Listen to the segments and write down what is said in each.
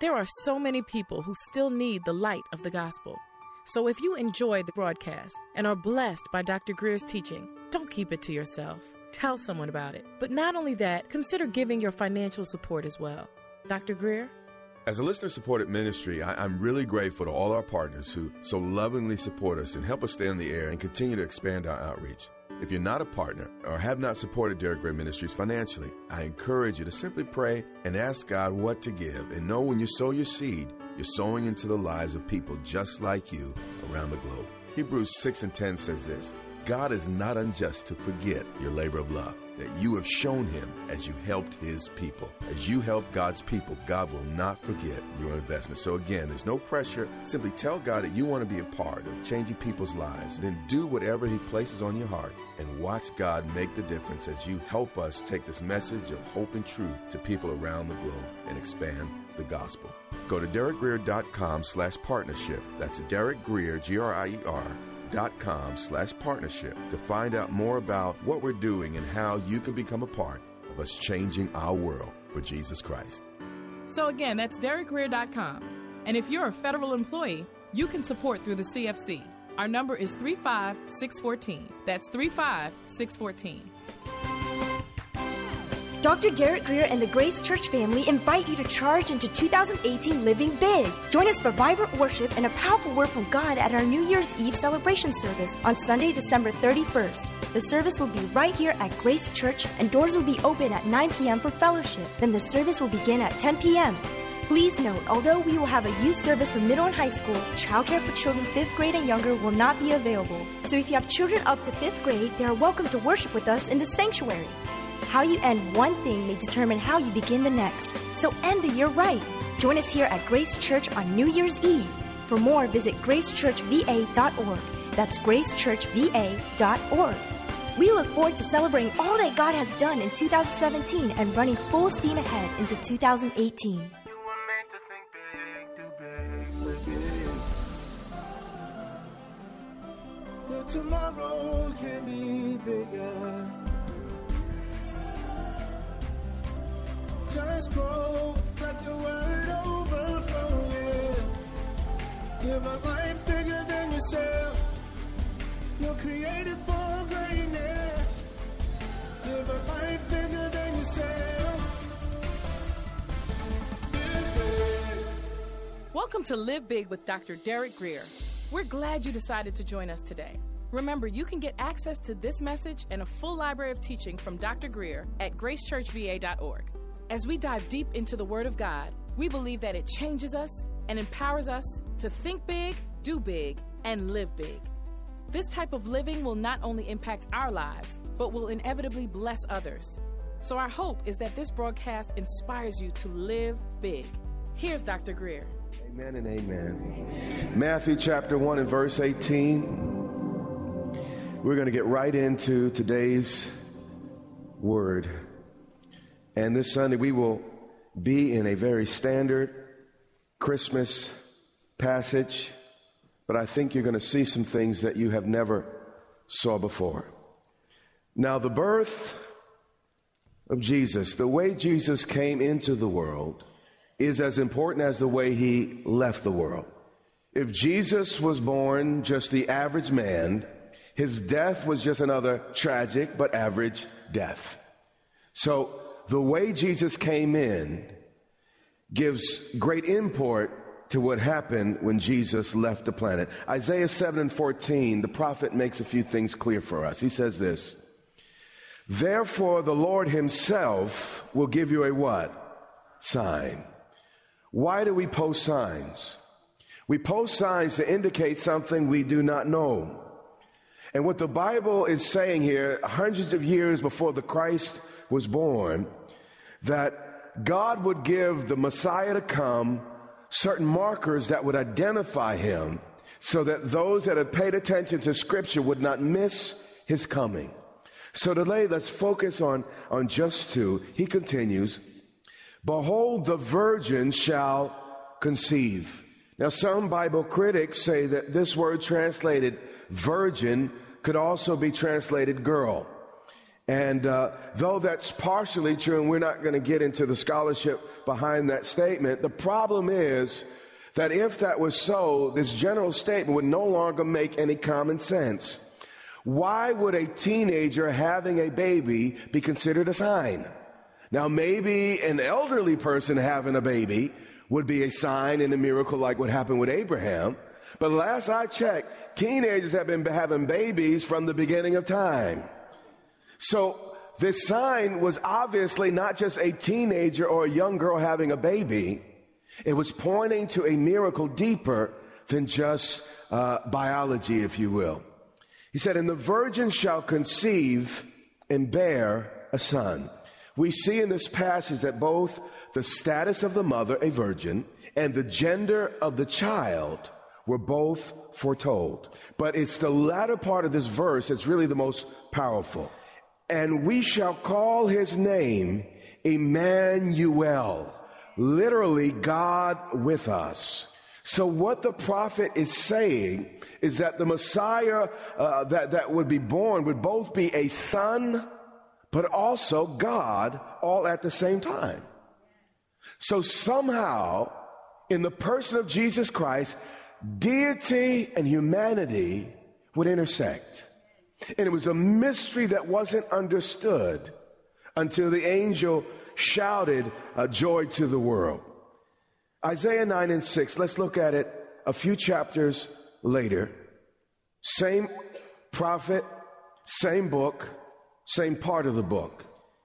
There are so many people who still need the light of the gospel. So if you enjoyed the broadcast and are blessed by Dr. Grier's teaching, don't keep it to yourself. Tell someone about it. But not only that, consider giving your financial support as well. Dr. Grier? As a listener supported ministry, I, am really grateful to all our partners who so lovingly support us and help us stay on the air and continue to expand our outreach. If you're not a partner or have not supported Derek Grier Ministries financially, I encourage you to simply pray and ask God what to give. And know when you sow your seed, you're sowing into the lives of people just like you around the globe. Hebrews 6 and 10 says this God is not unjust to forget your labor of love that you have shown him as you helped his people. As you help God's people, God will not forget your investment. So again, there's no pressure. Simply tell God that you want to be a part of changing people's lives. Then do whatever he places on your heart and watch God make the difference as you help us take this message of hope and truth to people around the globe and expand the gospel. Go to derekgrier.com slash partnership. That's Derek Grier, G-R-I-E-R com slash partnership to find out more about what we're doing and how you can become a part of us changing our world for Jesus Christ. So again, that's derekgrier.com. And if you're a federal employee, you can support through the CFC. Our number is 35614. That's 35614. Dr. Derek Grier and the Grace Church family invite you to charge into 2018 living big. Join us for vibrant worship and a powerful word from God at our New Year's Eve celebration service on Sunday, December 31st. The service will be right here at Grace Church, and doors will be open at 9 p.m. for fellowship. Then the service will begin at 10 p.m. Please note, although we will have a youth service for middle and high school, childcare for children 5th grade and younger will not be available. So if you have children up to 5th grade, they are welcome to worship with us in the sanctuary. How you end one thing may determine how you begin the next. So end the year right. Join us here at Grace Church on New Year's Eve. For more, visit gracechurchva.org. That's gracechurchva.org. We look forward to celebrating all that God has done in 2017 and running full steam ahead into 2018. tomorrow can be bigger. Just grow, let the word overflow, yeah. Live a life bigger than yourself. You're created for greatness. Live a life bigger than yourself. Welcome to Live Big with Dr. Derek Grier. We're glad you decided to join us today. Remember, you can get access to this message and a full library of teaching from Dr. Grier at gracechurchva.org. As we dive deep into the Word of God, we believe that it changes us and empowers us to think big, do big, and live big. This type of living will not only impact our lives, but will inevitably bless others. So, our hope is that this broadcast inspires you to live big. Here's Dr. Grier. Amen and amen. Matthew chapter 1 and verse 18. We're going to get right into today's word. And this Sunday, we will be in a very standard Christmas passage, but I think you're going to see some things that you have never saw before. Now, the birth of Jesus, the way Jesus came into the world, is as important as the way he left the world. If Jesus was born just the average man, his death was just another tragic but average death. So the way Jesus came in gives great import to what happened when Jesus left the planet. Isaiah 7 and 14, the prophet makes a few things clear for us. He says this Therefore, the Lord Himself will give you a what? Sign. Why do we post signs? We post signs to indicate something we do not know. And what the Bible is saying here, hundreds of years before the Christ was born, that God would give the Messiah to come certain markers that would identify him so that those that have paid attention to scripture would not miss his coming. So today, let's focus on, on just two. He continues, Behold, the virgin shall conceive. Now, some Bible critics say that this word translated virgin could also be translated girl. And uh, though that's partially true, and we're not going to get into the scholarship behind that statement, the problem is that if that was so, this general statement would no longer make any common sense. Why would a teenager having a baby be considered a sign? Now, maybe an elderly person having a baby would be a sign and a miracle like what happened with Abraham. But last I checked, teenagers have been having babies from the beginning of time. So this sign was obviously not just a teenager or a young girl having a baby. It was pointing to a miracle deeper than just uh, biology, if you will. He said, And the virgin shall conceive and bear a son. We see in this passage that both the status of the mother, a virgin, and the gender of the child were both foretold. But it's the latter part of this verse that's really the most powerful. And we shall call his name Emmanuel, literally God with us. So what the prophet is saying is that the Messiah uh, that, that would be born would both be a son, but also God all at the same time. So somehow, in the person of Jesus Christ, deity and humanity would intersect. And it was a mystery that wasn't understood until the angel shouted a joy to the world. Isaiah 9 and 6, let's look at it a few chapters later. Same prophet, same book, same part of the book.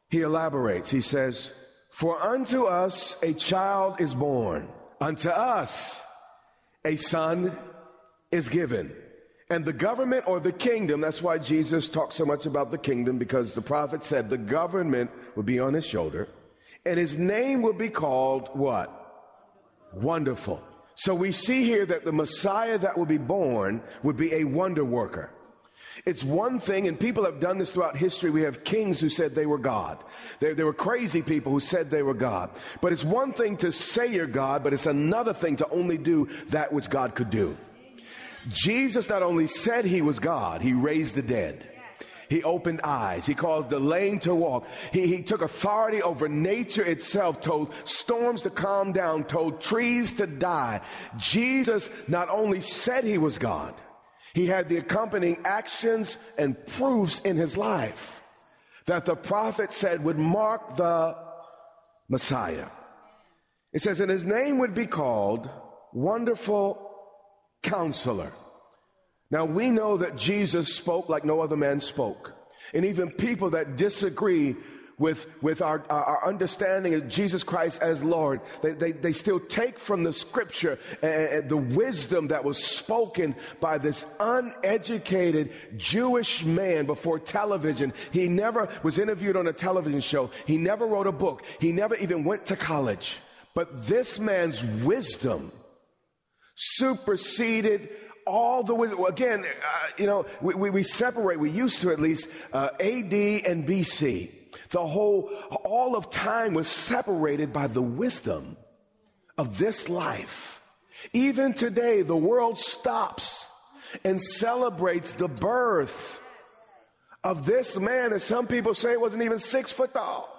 He elaborates. He says, For unto us a child is born, unto us a son is given. And the government or the kingdom, that's why Jesus talks so much about the kingdom, because the prophet said the government would be on his shoulder, and his name would be called what? Wonderful. So we see here that the Messiah that will be born would be a wonder worker. It's one thing, and people have done this throughout history. We have kings who said they were God. There, there were crazy people who said they were God. But it's one thing to say you're God, but it's another thing to only do that which God could do. Jesus not only said he was God, he raised the dead. He opened eyes. He caused the lame to walk. He, he took authority over nature itself, told storms to calm down, told trees to die. Jesus not only said he was God, he had the accompanying actions and proofs in his life that the prophet said would mark the Messiah. It says, and his name would be called Wonderful Counselor. Now we know that Jesus spoke like no other man spoke. And even people that disagree with, with our, our understanding of Jesus Christ as Lord. They, they, they still take from the scripture uh, the wisdom that was spoken by this uneducated Jewish man before television. He never was interviewed on a television show. He never wrote a book. He never even went to college. But this man's wisdom superseded all the wisdom. Again, uh, you know, we, we, we, separate, we used to at least, uh, AD and BC. The whole, all of time was separated by the wisdom of this life. Even today, the world stops and celebrates the birth of this man, and some people say it wasn't even six foot tall.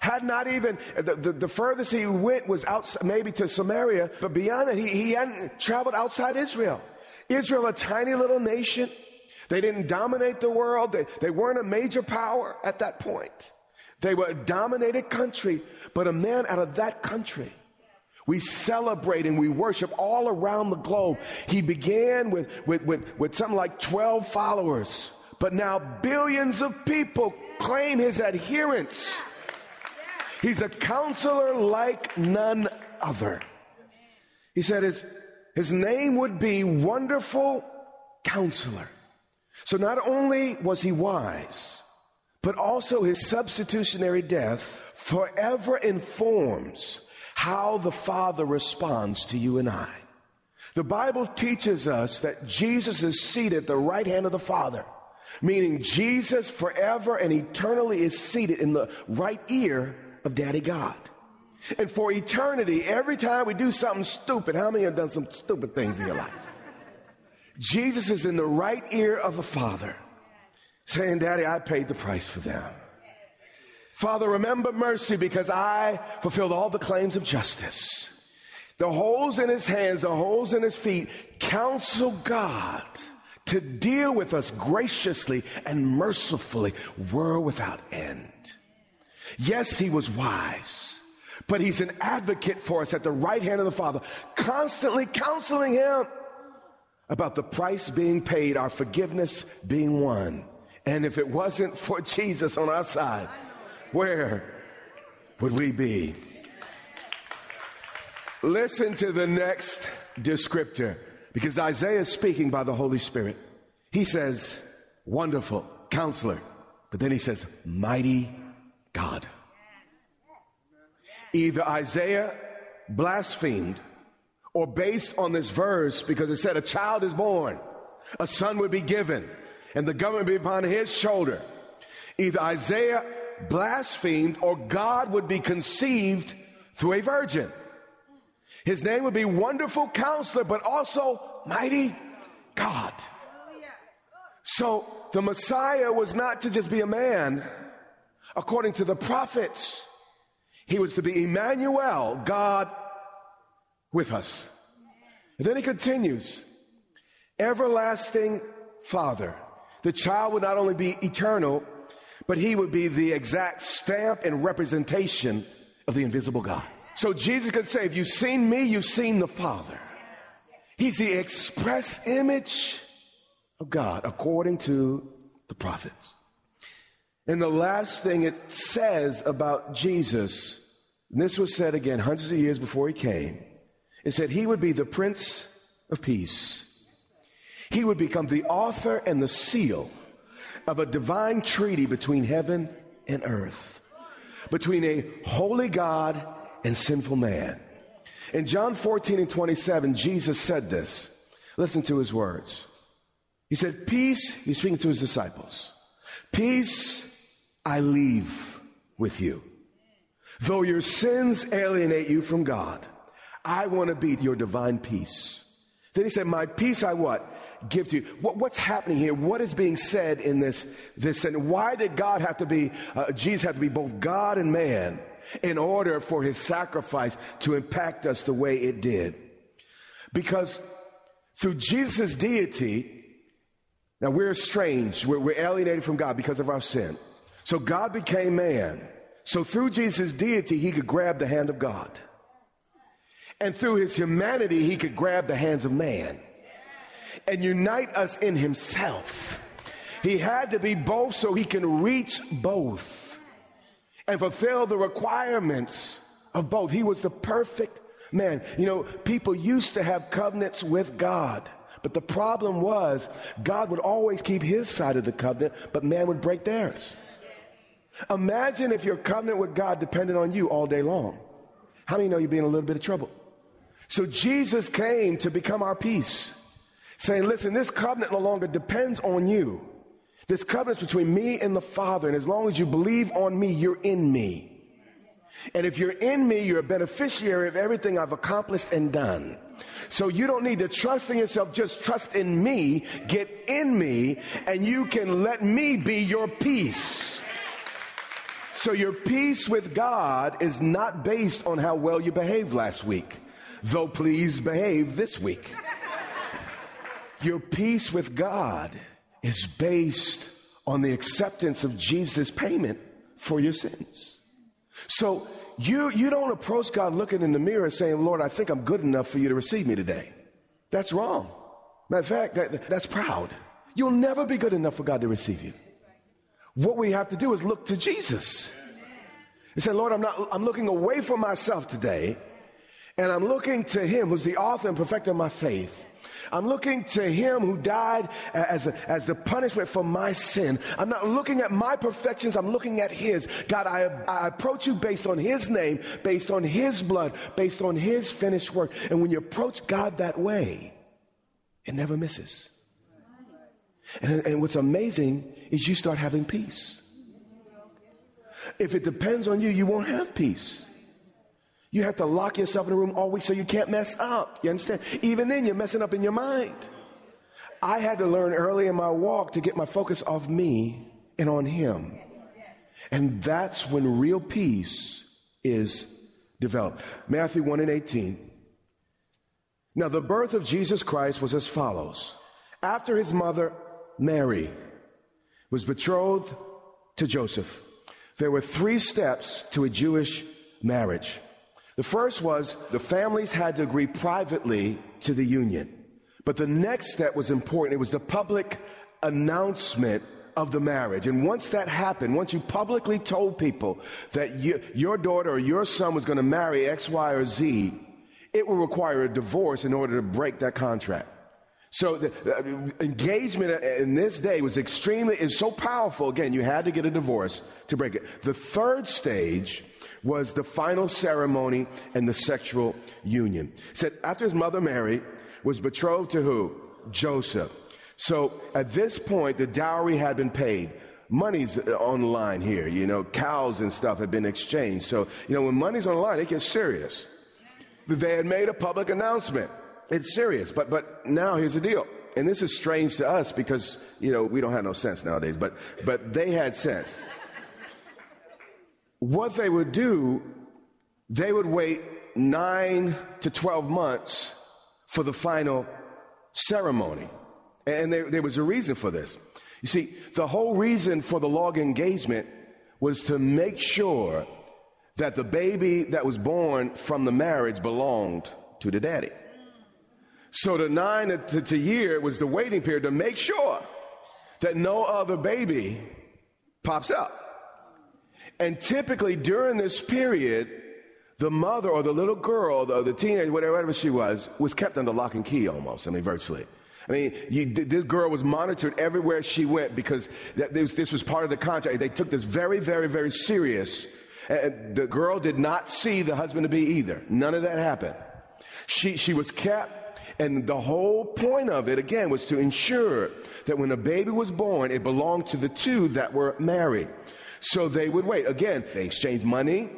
Had not even, the, the, the furthest he went was out, maybe to Samaria, but beyond that, he, he hadn't traveled outside Israel. Israel, a tiny little nation. They didn't dominate the world. They, they weren't a major power at that point. They were a dominated country, but a man out of that country. We celebrate and we worship all around the globe. He began with, with, with, with something like 12 followers, but now billions of people claim his adherence. He's a counselor like none other. He said his, his name would be Wonderful Counselor. So not only was he wise, but also his substitutionary death forever informs how the Father responds to you and I. The Bible teaches us that Jesus is seated at the right hand of the Father, meaning Jesus forever and eternally is seated in the right ear of Daddy God. And for eternity, every time we do something stupid, how many have done some stupid things in your life? Jesus is in the right ear of the Father, saying, Daddy, I paid the price for them. Father, remember mercy because I fulfilled all the claims of justice. The holes in his hands, the holes in his feet, counsel God to deal with us graciously and mercifully were without end. Yes, he was wise, but he's an advocate for us at the right hand of the Father, constantly counseling him about the price being paid, our forgiveness being won. And if it wasn't for Jesus on our side, where would we be? Listen to the next descriptor because Isaiah is speaking by the Holy Spirit. He says, Wonderful counselor, but then he says, Mighty God. Either Isaiah blasphemed or based on this verse because it said a child is born, a son would be given, and the government would be upon his shoulder. Either Isaiah blasphemed or God would be conceived through a virgin. His name would be Wonderful Counselor, but also Mighty God. So the Messiah was not to just be a man, according to the prophets. He was to be Emmanuel, God with us. And then he continues, everlasting Father. The child would not only be eternal, but he would be the exact stamp and representation of the invisible God. So Jesus could say, if you've seen me, you've seen the Father. He's the express image of God according to the prophets. And the last thing it says about Jesus, and this was said again hundreds of years before he came, it said he would be the Prince of Peace. He would become the author and the seal of a divine treaty between heaven and earth, between a holy God and sinful man. In John 14 and 27, Jesus said this. Listen to his words. He said, Peace, he's speaking to his disciples. Peace I leave with you. Though your sins alienate you from God, I want to be your divine peace. Then he said, My peace I what? Give to you. What, what's happening here? What is being said in this, this and why did God have to be, uh, Jesus have to be both God and man? in order for his sacrifice to impact us the way it did. Because through Jesus' deity, now we're estranged, we're, we're alienated from God because of our sin. So God became man. So through Jesus' deity, he could grab the hand of God. And through his humanity, he could grab the hands of man and unite us in himself. He had to be both so he can reach both and fulfill the requirements of both. He was the perfect man. You know, people used to have covenants with God. But the problem was, God would always keep his side of the covenant, but man would break theirs. Imagine if your covenant with God depended on you all day long. How many know you'd be in a little bit of trouble? So Jesus came to become our peace, saying, listen, this covenant no longer depends on you. This covenant's between me and the Father, and as long as you believe on me, you're in me. And if you're in me, you're a beneficiary of everything I've accomplished and done. So you don't need to trust in yourself, just trust in me, get in me, and you can let me be your peace. So your peace with God is not based on how well you behaved last week, though please behave this week. Your peace with God is based on the acceptance of Jesus' payment for your sins. So you, you don't approach God looking in the mirror saying, Lord, I think I'm good enough for you to receive me today. That's wrong. Matter of fact, that, that's proud. You'll never be good enough for God to receive you. What we have to do is look to Jesus. and say, Lord, I'm not, I'm looking away from myself today And I'm looking to him who's the author and perfecter of my faith. I'm looking to him who died as, a, as the punishment for my sin. I'm not looking at my perfections, I'm looking at his. God, I, I approach you based on his name, based on his blood, based on his finished work. And when you approach God that way, it never misses. And, and what's amazing is you start having peace. If it depends on you, you won't have peace. You have to lock yourself in a room all week so you can't mess up. You understand? Even then, you're messing up in your mind. I had to learn early in my walk to get my focus off me and on Him. And that's when real peace is developed. Matthew 1 and 18. Now, the birth of Jesus Christ was as follows. After his mother, Mary, was betrothed to Joseph, there were three steps to a Jewish marriage. The first was the families had to agree privately to the union. But the next step was important. It was the public announcement of the marriage. And once that happened, once you publicly told people that you, your daughter or your son was going to marry X, Y, or Z, it will require a divorce in order to break that contract. So the, uh, engagement in this day was extremely, is so powerful. Again, you had to get a divorce to break it. The third stage was the final ceremony and the sexual union. Said after his mother Mary was betrothed to who? Joseph. So at this point, the dowry had been paid. Money's on the line here, you know, cows and stuff had been exchanged. So, you know, when money's on the line, it gets serious. They had made a public announcement. It's serious. But, but now here's the deal. And this is strange to us because, you know, we don't have no sense nowadays, but, but they had sense what they would do, they would wait nine to 12 months for the final ceremony. And there, there, was a reason for this. You see, the whole reason for the log engagement was to make sure that the baby that was born from the marriage belonged to the daddy. So the nine to, to year was the waiting period to make sure that no other baby pops up. And typically during this period, the mother or the little girl, the teenager, whatever she was, was kept under lock and key almost. I mean, virtually. I mean, you, this girl was monitored everywhere she went because this, this, was part of the contract. They took this very, very, very serious. And the girl did not see the husband to be either. None of that happened. She, she was kept, and the whole point of it, again, was to ensure that when a baby was born, it belonged to the two that were married. So they would wait. Again, they exchanged money.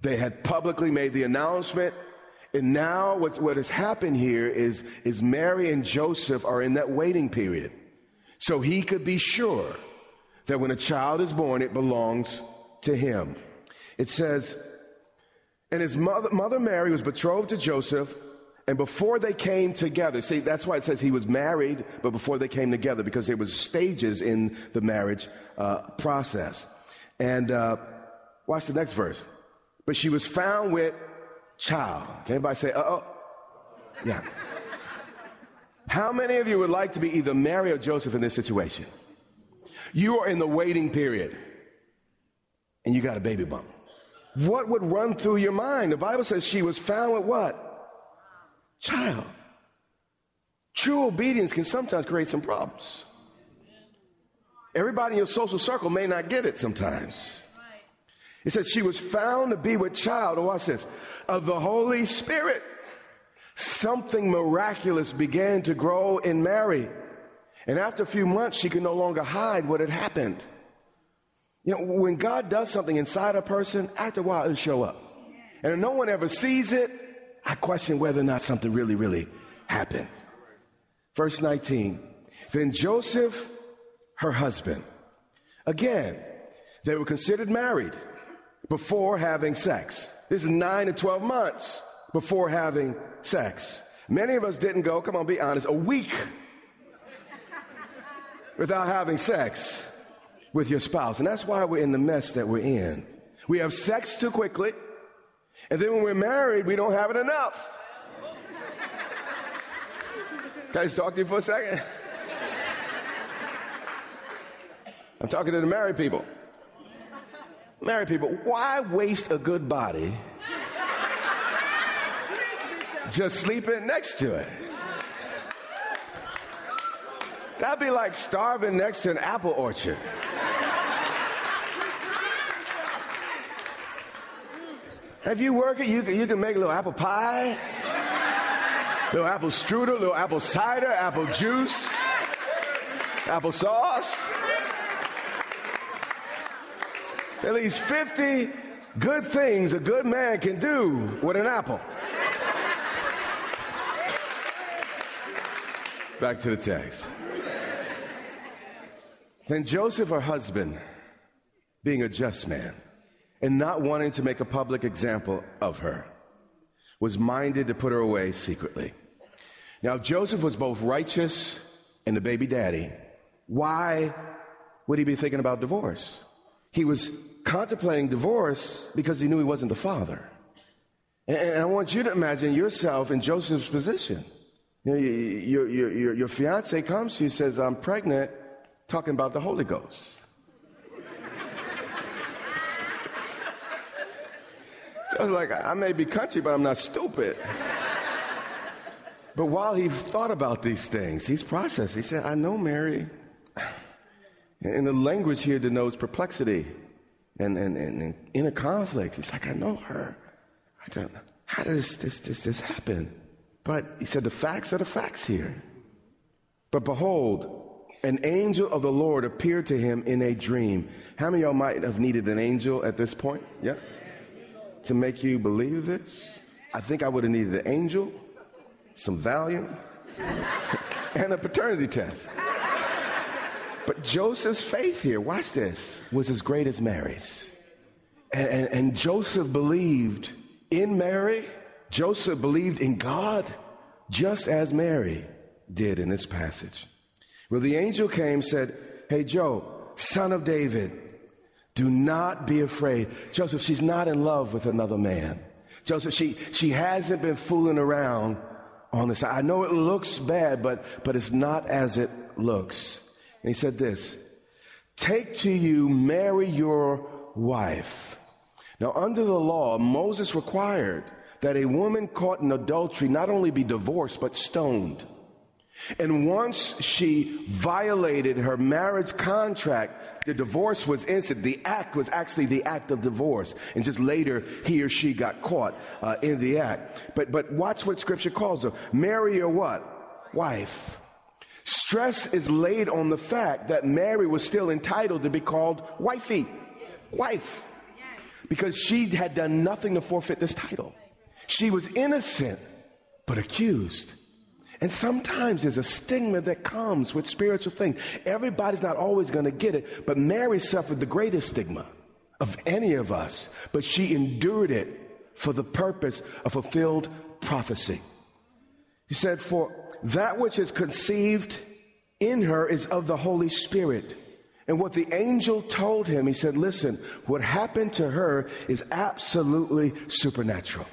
They had publicly made the announcement. And now what's, what has happened here is, is Mary and Joseph are in that waiting period. So he could be sure that when a child is born, it belongs to him. It says, and his mother, mother Mary was betrothed to Joseph, and before they came together, see, that's why it says he was married, but before they came together, because there was stages in the marriage uh, process. And uh, watch the next verse. But she was found with child. Can anybody say, uh oh? Yeah. How many of you would like to be either Mary or Joseph in this situation? You are in the waiting period and you got a baby bump. What would run through your mind? The Bible says she was found with what? Child. True obedience can sometimes create some problems. Everybody in your social circle may not get it sometimes. It says she was found to be with child, Oh, watch this, of the Holy Spirit. Something miraculous began to grow in Mary. And after a few months, she could no longer hide what had happened. You know, when God does something inside a person, after a while it'll show up. And if no one ever sees it, I question whether or not something really, really happened. Verse 19. Then Joseph her husband. Again, they were considered married before having sex. This is nine to 12 months before having sex. Many of us didn't go, come on, be honest, a week without having sex with your spouse. And that's why we're in the mess that we're in. We have sex too quickly, and then when we're married, we don't have it enough. Can I just talk to you for a second? I'm talking to the married people. Married people, why waste a good body just sleeping next to it. That'd be like starving next to an apple orchard. If you work it, you can, you can make a little apple pie, little apple strudel, little apple cider, apple juice, apple sauce. At least 50 good things a good man can do with an apple. Back to the text. Then Joseph, her husband, being a just man, and not wanting to make a public example of her, was minded to put her away secretly. Now, Joseph was both righteous and the baby daddy. Why would he be thinking about divorce? He was contemplating divorce because he knew he wasn't the father. And I want you to imagine yourself in Joseph's position. You know, your, your, your, your fiance comes to you says, I'm pregnant, talking about the Holy Ghost. I was like, I may be country, but I'm not stupid. But while he thought about these things, he's processed. He said, I know Mary. And the language here denotes perplexity and, and, and, inner conflict. He's like, I know her. I don't. How does this, this, this happen? But he said, the facts are the facts here. But behold, an angel of the Lord appeared to him in a dream. How many of y'all might have needed an angel at this point? Yeah? To make you believe this? I think I would have needed an angel, some Valium, and a paternity test. But Joseph's faith here, watch this, was as great as Mary's. And, and, and, Joseph believed in Mary. Joseph believed in God just as Mary did in this passage. Well, the angel came said, Hey, Joe, son of David, do not be afraid. Joseph, she's not in love with another man. Joseph, she, she hasn't been fooling around on this. I know it looks bad, but, but it's not as it looks. And he said this Take to you Mary, your wife. Now, under the law, Moses required that a woman caught in adultery not only be divorced, but stoned. And once she violated her marriage contract, the divorce was instant. The act was actually the act of divorce. And just later, he or she got caught uh, in the act. But, but watch what scripture calls her. Mary or what? Wife. Stress is laid on the fact that Mary was still entitled to be called wifey, wife, because she had done nothing to forfeit this title. She was innocent, but accused. And sometimes there's a stigma that comes with spiritual things. Everybody's not always going to get it, but Mary suffered the greatest stigma of any of us, but she endured it for the purpose of fulfilled prophecy. He said, For that which is conceived in her is of the Holy Spirit. And what the angel told him, he said, Listen, what happened to her is absolutely supernatural.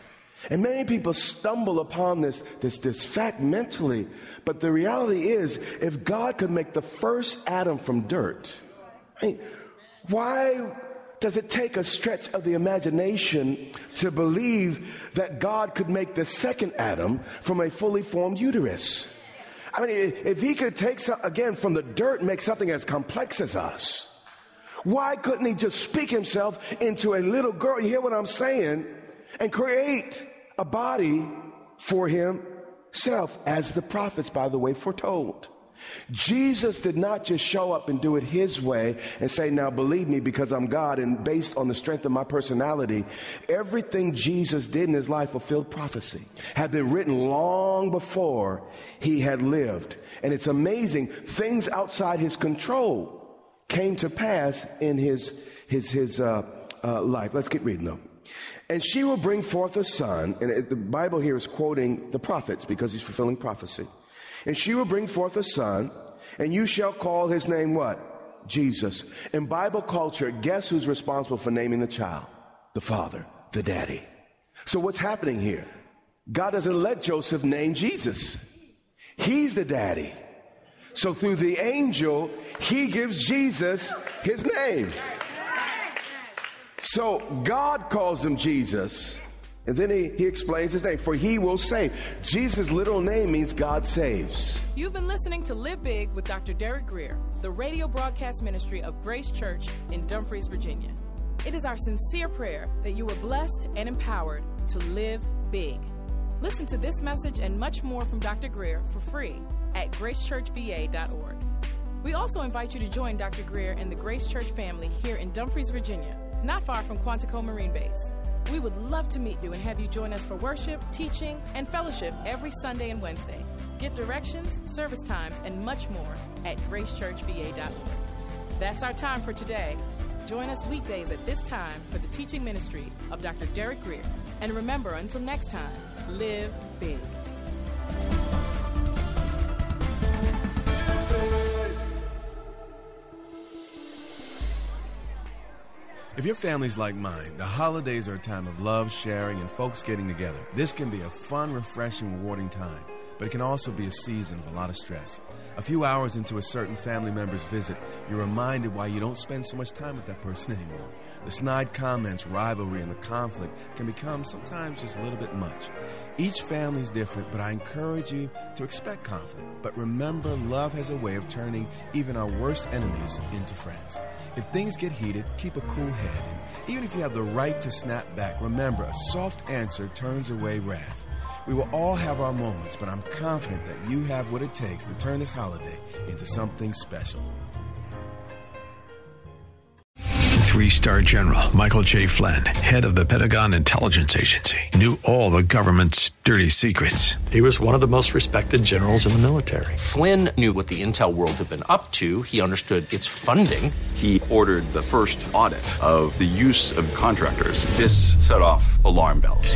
And many people stumble upon this, this, this fact mentally. But the reality is, if God could make the first Adam from dirt, I mean, why does it take a stretch of the imagination to believe that God could make the second Adam from a fully formed uterus? I mean, if he could take, some, again, from the dirt and make something as complex as us, why couldn't he just speak himself into a little girl? You hear what I'm saying? And create a body for himself, as the prophets, by the way, foretold. Jesus did not just show up and do it his way and say, Now believe me because I'm God and based on the strength of my personality. Everything Jesus did in his life fulfilled prophecy, had been written long before he had lived. And it's amazing, things outside his control came to pass in his, his, his uh, uh, life. Let's get reading though. And she will bring forth a son, and the Bible here is quoting the prophets because he's fulfilling prophecy. And she will bring forth a son, and you shall call his name what? Jesus. In Bible culture, guess who's responsible for naming the child? The father, the daddy. So what's happening here? God doesn't let Joseph name Jesus. He's the daddy. So through the angel, he gives Jesus his name. So God calls him Jesus, And then he, he explains his name, for he will save. Jesus' literal name means God saves. You've been listening to Live Big with Dr. Derek Grier, the radio broadcast ministry of Grace Church in Dumfries, Virginia. It is our sincere prayer that you are blessed and empowered to live big. Listen to this message and much more from Dr. Grier for free at gracechurchva.org. We also invite you to join Dr. Grier and the Grace Church family here in Dumfries, Virginia, not far from Quantico Marine Base. We would love to meet you and have you join us for worship, teaching, and fellowship every Sunday and Wednesday. Get directions, service times, and much more at gracechurchva.org. That's our time for today. Join us weekdays at this time for the teaching ministry of Dr. Derek Grier. And remember, until next time, live big. If your family's like mine, the holidays are a time of love, sharing, and folks getting together. This can be a fun, refreshing, rewarding time, but it can also be a season of a lot of stress. A few hours into a certain family member's visit, you're reminded why you don't spend so much time with that person anymore. The snide comments, rivalry, and the conflict can become sometimes just a little bit much. Each family is different, but I encourage you to expect conflict. But remember, love has a way of turning even our worst enemies into friends. If things get heated, keep a cool head. Even if you have the right to snap back, remember, a soft answer turns away wrath. We will all have our moments, but I'm confident that you have what it takes to turn this holiday into something special. Three star general Michael J. Flynn, head of the Pentagon Intelligence Agency, knew all the government's dirty secrets. He was one of the most respected generals in the military. Flynn knew what the intel world had been up to. He understood its funding. He ordered the first audit of the use of contractors. This set off alarm bells.